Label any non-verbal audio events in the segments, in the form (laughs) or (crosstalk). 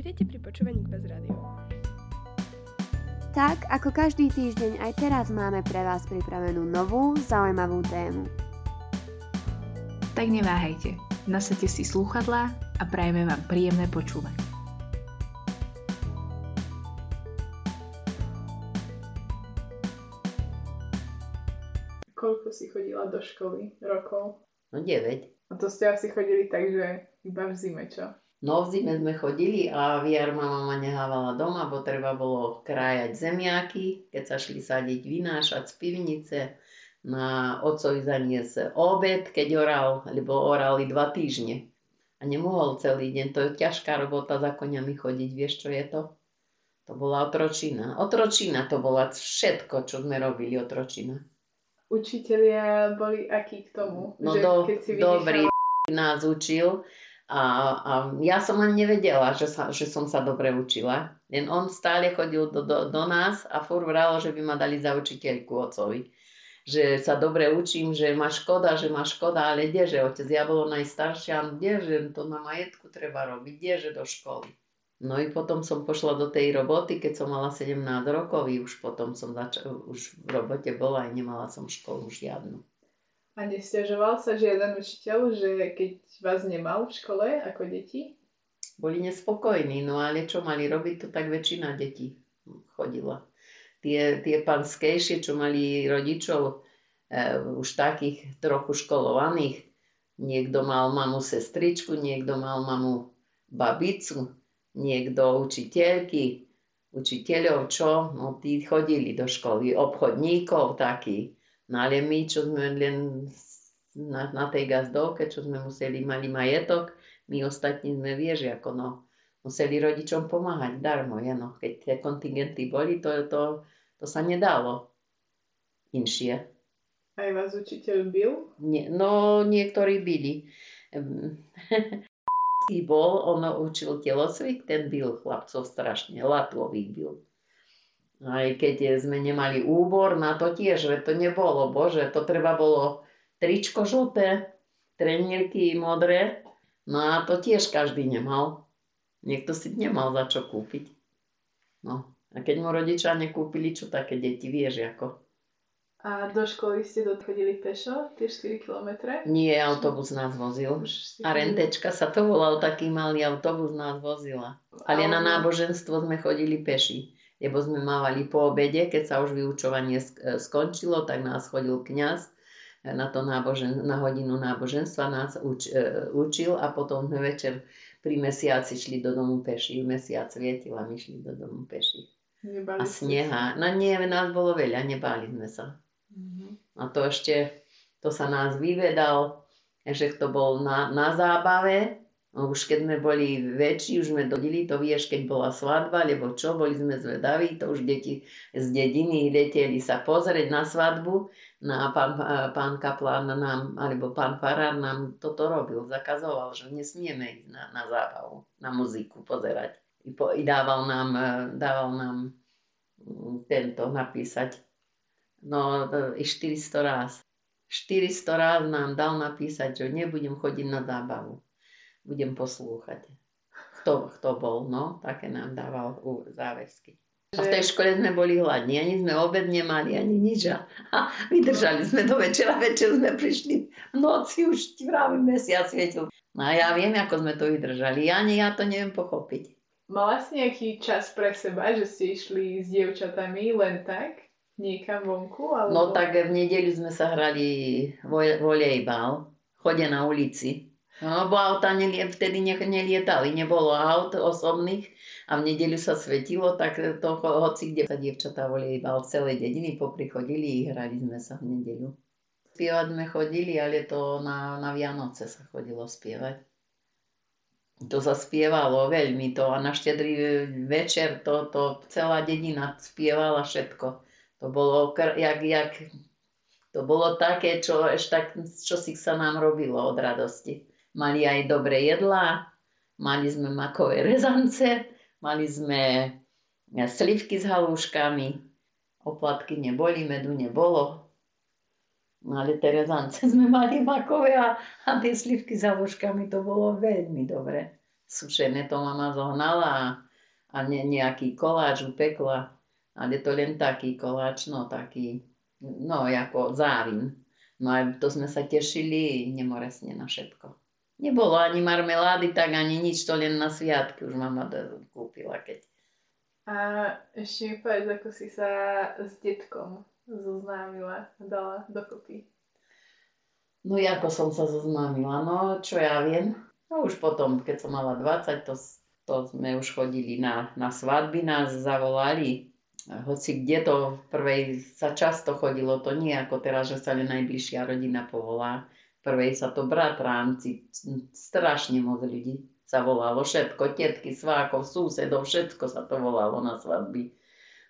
Vítejte pri počúvaní Kbaz Radio. Tak, ako každý týždeň, aj teraz máme pre vás pripravenú novú, zaujímavú tému. Tak neváhajte, nasadte si slúchadlá a prajeme vám príjemné počúvanie. Koľko si chodila do školy rokov? No 9. A to ste asi chodili tak, že iba v zime, čo? No v zime sme chodili a v jar mama ma nehávala doma, bo treba bolo krájať zemiaky, keď sa šli sadiť, vynášať z pivnice, na otcovi zaniesť obed, keď oral, lebo orali dva týždne. A nemohol celý deň, to je ťažká robota za koniami chodiť, vieš čo je to? To bola otročina. Otročina to bola všetko, čo sme robili, otročina. Učitelia boli akí k tomu? No že do, keď si dobrý vynechala- nás učil a, a ja som ani nevedela, že, sa, že som sa dobre učila. Len on stále chodil do, do, do nás a furt vralo, že by ma dali za učiteľku ocovi. Že sa dobre učím, že má škoda, že má škoda, ale kdeže, otec, ja bolo najstaršia, kdeže, to na majetku treba robiť, kdeže do školy. No i potom som pošla do tej roboty, keď som mala 17 rokov, už potom som začala, už v robote bola a nemala som školu žiadnu. A nestiažoval sa žiaden učiteľ, že keď vás nemal v škole ako deti? Boli nespokojní, no ale čo mali robiť, to tak väčšina detí chodila. Tie, tie panskejšie, čo mali rodičov e, už takých trochu školovaných, niekto mal mamu sestričku, niekto mal mamu babicu, niekto učiteľky, učiteľov, čo? No tí chodili do školy, obchodníkov takí. No ale my, čo sme len na, na tej gazdovke, čo sme museli, mali majetok, my ostatní sme vieš, ako no, museli rodičom pomáhať darmo, je, no. Keď tie kontingenty boli, to, to, to sa nedalo inšie. Aj vás učiteľ byl? Nie, no, niektorí byli. (laughs) Bol, on učil telocvik, ten byl chlapcov strašne, latlových byl. Aj keď sme nemali úbor, na to tiež, že to nebolo, bože, to treba bolo tričko žlté, trenírky modré, no a to tiež každý nemal. Niekto si nemal za čo kúpiť. No, a keď mu rodičia nekúpili, čo také deti, vieš ako. A do školy ste dochodili pešo, tie 4 kilometre? Nie, autobus nás vozil. A rentečka sa to volal, taký malý autobus nás vozila. Ale na náboženstvo sme chodili peši, lebo sme mávali po obede, keď sa už vyučovanie e, skončilo, tak nás chodil kňaz e, na, to nábožen- na hodinu náboženstva, nás uč- e, učil a potom sme večer pri mesiaci šli do domu peši. Mesiac svietil a my šli do domu peši. Nebali A sneha. No nie, nás bolo veľa, nebáli sme sa. Mhm. A to ešte, to sa nás vyvedal, že to bol na, na zábave. No už keď sme boli väčší, už sme dodili, to vieš, keď bola svadba, lebo čo, boli sme zvedaví, to už deti z dediny leteli sa pozrieť na svadbu. No a pán, pán kaplán nám, alebo pán farár nám toto robil, zakazoval, že nesmieme ísť na, na zábavu, na muziku pozerať. I, po, i dával nám, e, dával nám mm, tento napísať No, to i 400 raz. 400 raz nám dal napísať, že nebudem chodiť na zábavu. Budem poslúchať. Kto, kto bol, no, také nám dával záväzky. A v tej škole sme boli hladní, ani sme obed nemali, ani nič. A vydržali sme do večera, večer sme prišli v noci, už pravý mesiac svietil. No a ja viem, ako sme to vydržali. Ja, nie, ja to neviem pochopiť. Mala si nejaký čas pre seba, že ste išli s dievčatami len tak? Niekam vonku? Alebo... No tak v nedeľu sme sa hrali vo- volejbal, chode na ulici. No, bo auta nelie, vtedy ne, nelietali, nebolo aut osobných a v nedeľu sa svetilo, tak to ho- hoci kde sa dievčatá volejbal v celej dediny poprichodili a hrali sme sa v nedeľu. Spievať sme chodili, ale to na, na Vianoce sa chodilo spievať. To sa spievalo veľmi to a na štedrý večer to, to celá dedina spievala všetko. To bolo, jak, jak, to bolo také, čo, tak, čo si sa nám robilo od radosti. Mali aj dobré jedlá, mali sme makové rezance, mali sme e, slivky s halúškami, oplatky neboli, medu nebolo. No ale tie rezance sme mali makové a, a tie slivky s halúškami, to bolo veľmi dobre. sušené to mama zohnala a, a ne, nejaký koláč upekla. Ale to len taký koláč, no taký, no ako závin. No a to sme sa tešili nemoresne na všetko. Nebolo ani marmelády, tak ani nič, to len na sviatky už mama kúpila, keď. A ešte mi povedz, ako si sa s detkom zoznámila, dala dokopy. No ako som sa zoznámila, no čo ja viem. No už potom, keď som mala 20, to, to sme už chodili na, na svadby, nás zavolali. Hoci kde to v prvej sa často chodilo, to nie ako teraz, že sa len najbližšia rodina povolá prvej sa to bratránci, strašne moc ľudí sa volalo, všetko, tetky, svákov, súsedov, všetko sa to volalo na svadby.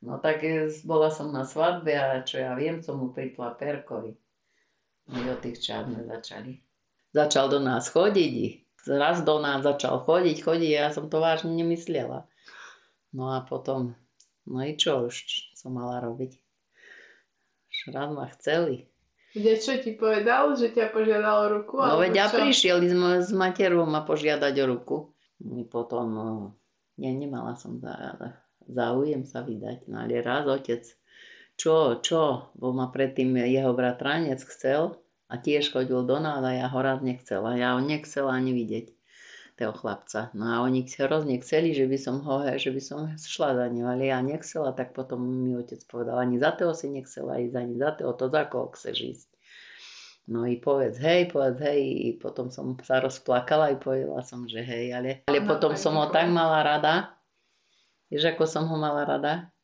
No tak e, bola som na svadbe a čo ja viem, som mu pripla perkovi. No od tých čas začali. Začal do nás chodiť, raz do nás začal chodiť, chodiť ja som to vážne nemyslela. No a potom, no i čo už som mala robiť? Raz ma chceli. Niečo ti povedal, že ťa požiadal o ruku? No veď ja prišiel s materou ma požiadať o ruku. I potom, no, ja nemala som záujem sa vydať. No ale raz otec, čo, čo, bo ma predtým jeho bratranec chcel a tiež chodil do nás a ja ho raz nechcela. Ja ho nechcela ani vidieť toho chlapca. No a oni hrozne chceli, že by som ho, že by som šla za ňou, ale ja nechcela, tak potom mi otec povedal, ani za toho si nechcela ísť, ani za toho, to za koho chceš ísť. No i povedz hej, povedz hej, i potom som sa rozplakala i povedala som, že hej, ale, ale potom som ho tak mala rada. Vieš, ako som ho mala rada?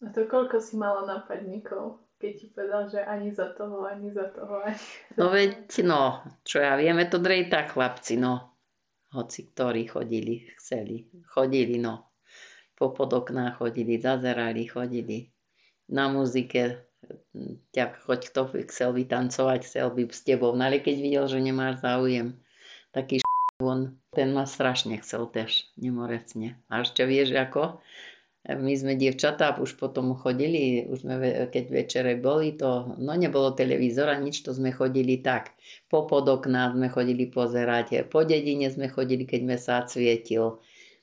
A to koľko si mala napadníkov, keď ti povedal, že ani za toho, ani za toho, ani No veď, no, čo ja vieme, to drej tak chlapci, no. Hoci ktorí chodili, chceli, chodili, no. Po podoknách chodili, zazerali, chodili. Na muzike ťa choď kto chcel vytancovať, chcel by s tebou. No ale keď videl, že nemáš záujem, taký š... on, ten ma strašne chcel tež, nemorecne. A ešte vieš ako? My sme dievčatá už potom chodili, už sme, keď večere boli, to, no nebolo televízora, nič, to sme chodili tak. Po podokná sme chodili pozerať, po dedine sme chodili, keď mesá svietil.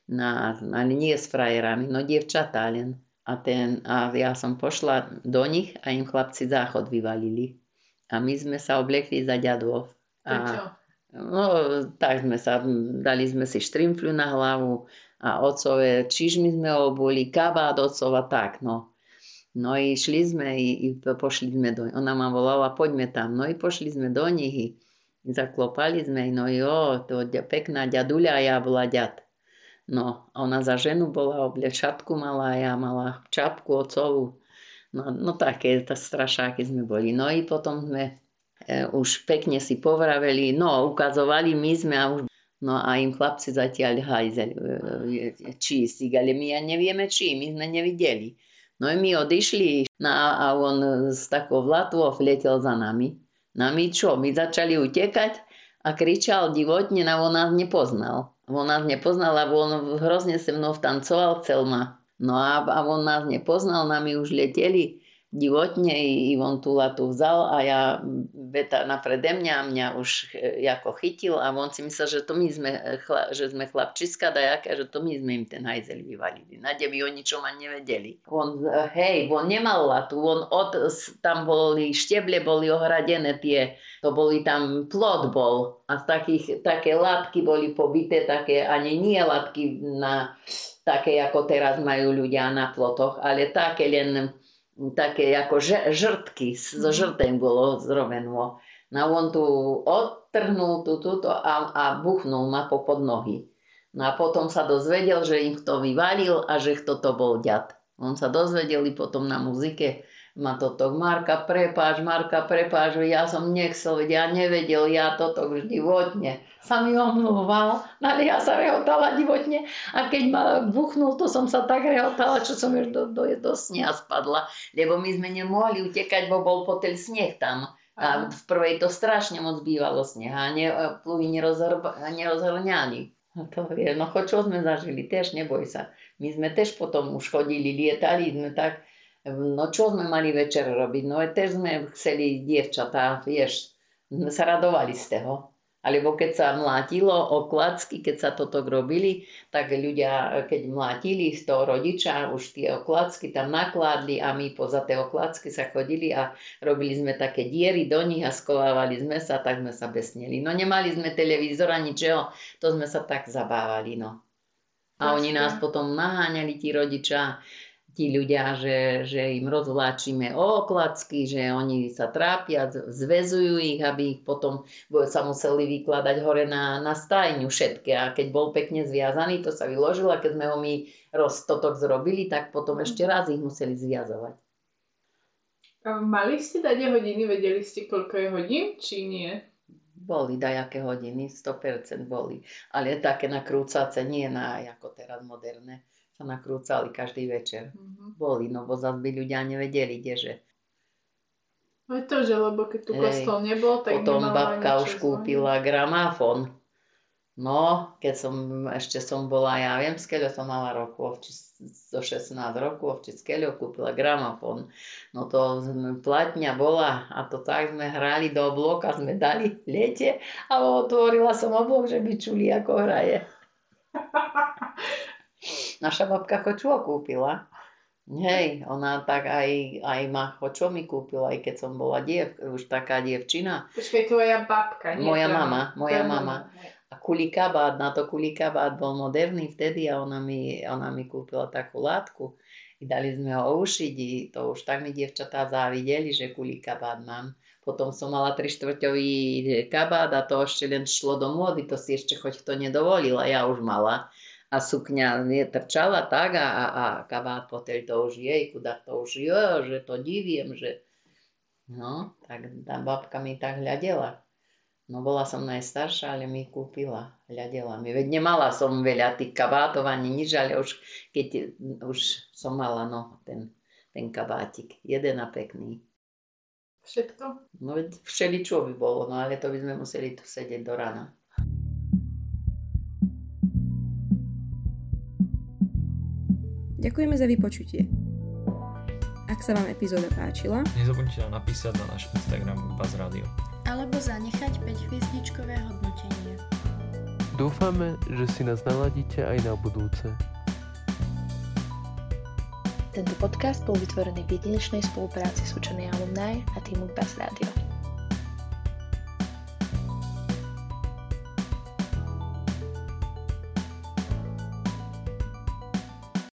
Na, ale nie s frajerami, no dievčatá len. A, ten, a ja som pošla do nich a im chlapci záchod vyvalili. A my sme sa obliekli za ďadov. A, no, tak sme sa, dali sme si štrimfľu na hlavu a otcové čižmy sme obuli, kabát otcova, tak, no. No i šli sme i, i pošli sme do Ona ma volala, poďme tam. No i pošli sme do nich i zaklopali sme, no jo, to pekná ďaduľa, ja bola ďad. No, ona za ženu bola, šatku mala, ja mala čapku ocovú. No, no také, tá strašáky sme boli. No i potom sme e, už pekne si povraveli, no ukazovali my sme a už No a im chlapci zatiaľ hajzel, e, e, čístik, ale my ja nevieme či, my sme nevideli. No i my odišli no a on s takou vlátvou letel za nami. No my čo, my začali utekať a kričal divotne, a on nás nepoznal. On nás nepoznal, lebo on hrozne se mnou tancoval, chcel ma. No a, a on nás nepoznal, nami už leteli divotne i, i on tú latu vzal a ja beta naprede mňa, mňa už e, ako chytil a on si myslel, že to my sme, e, chla, že sme chlapčiska dajaké, že to my sme im ten hajzel vyvalili. Na by o ničom ani nevedeli. On, e, hej, on nemal latu, on od, tam boli šteble, boli ohradené tie, to boli tam plot bol a z takých, také látky boli pobité, také ani nie látky na také, ako teraz majú ľudia na plotoch, ale také len také ako žrtky, zo mhm. žrtem bolo zrobeno. No on tu odtrhnul tú, túto a, a buchnul ma po pod nohy. No a potom sa dozvedel, že im kto vyvalil a že kto to bol ďad. On sa dozvedeli potom na muzike, ma toto, Marka, prepáč, Marka, prepáč, ja som nechcel, ja nevedel, ja toto už divotne. Sa mi omlúval, no ale ja sa rehotala divotne a keď ma buchnul, to som sa tak rehotala, čo som už do, do, do snia spadla, lebo my sme nemohli utekať, bo bol potel sneh tam. A v prvej to strašne moc bývalo sneh a ne, pluhy nerozhrňali. To je, no čo sme zažili, tiež neboj sa. My sme tiež potom už chodili, lietali sme tak, No čo sme mali večer robiť? No tež sme chceli dievčatá, vieš, sme sa radovali z toho. Alebo keď sa mlátilo o klacky, keď sa toto robili, tak ľudia, keď mlátili z toho rodiča, už tie oklacky tam nakladli a my poza tie oklacky sa chodili a robili sme také diery do nich a skovávali sme sa, tak sme sa besnili. No nemali sme televízor ani čeho, to sme sa tak zabávali, no. A oni nás potom naháňali, tí rodičia, tí ľudia, že, že im rozvláčime oklacky, že oni sa trápia, zvezujú ich, aby ich potom sa museli vykladať hore na, na stajňu všetky. A keď bol pekne zviazaný, to sa vyložilo a keď sme ho my roztotok zrobili, tak potom ešte raz ich museli zviazovať. Mali ste dať hodiny, vedeli ste, koľko je hodín, či nie? Boli dajaké hodiny, 100% boli. Ale také nakrúcace, nie na ako teraz moderné sa nakrúcali každý večer. Mm-hmm. Boli, no bo zase by ľudia nevedeli, kdeže. No to, že lebo keď tu kostol nebol, tak Potom babka už kúpila gramafón. No, keď som, ešte som bola, ja viem, skeľo som mala rokov, či do 16 rokov, či skeľo kúpila gramafón. No to platňa bola a to tak sme hrali do obloka, sme dali lete a otvorila som oblok, že by čuli, ako hraje. (laughs) Naša babka chočuo kúpila. Hej, ona tak aj, aj ma chočo mi kúpila, aj keď som bola diev, už taká dievčina. Počkej, tvoja babka, nie? Moja mama, moja mama. A kulikabát, na to kulikabát bol moderný vtedy a ona mi, ona mi kúpila takú látku. I dali sme ho ušiť, to už tak mi dievčatá závideli, že kulikabát mám. Potom som mala tri štvrťový kabát a to ešte len šlo do môdy, to si ešte choť to nedovolila, ja už mala a sukňa netrčala tak a, a, kabát potel to už jej, kuda to už je, že to diviem, že no, tak tá babka mi tak hľadela. No bola som najstaršia, ale mi kúpila, hľadela mi. Veď nemala som veľa tých kabátov ani nič, ale už keď už som mala no, ten, ten kabátik, jeden a pekný. Všetko? No všeličo by bolo, no ale to by sme museli tu sedieť do rana. Ďakujeme za vypočutie. Ak sa vám epizóda páčila, nezabudnite nám napísať na náš Instagram Buzz Radio. Alebo zanechať 5 hviezdičkové hodnotenie. Dúfame, že si nás naladíte aj na budúce. Tento podcast bol vytvorený v jedinečnej spolupráci s učenej alumni a týmu Buzz Radio.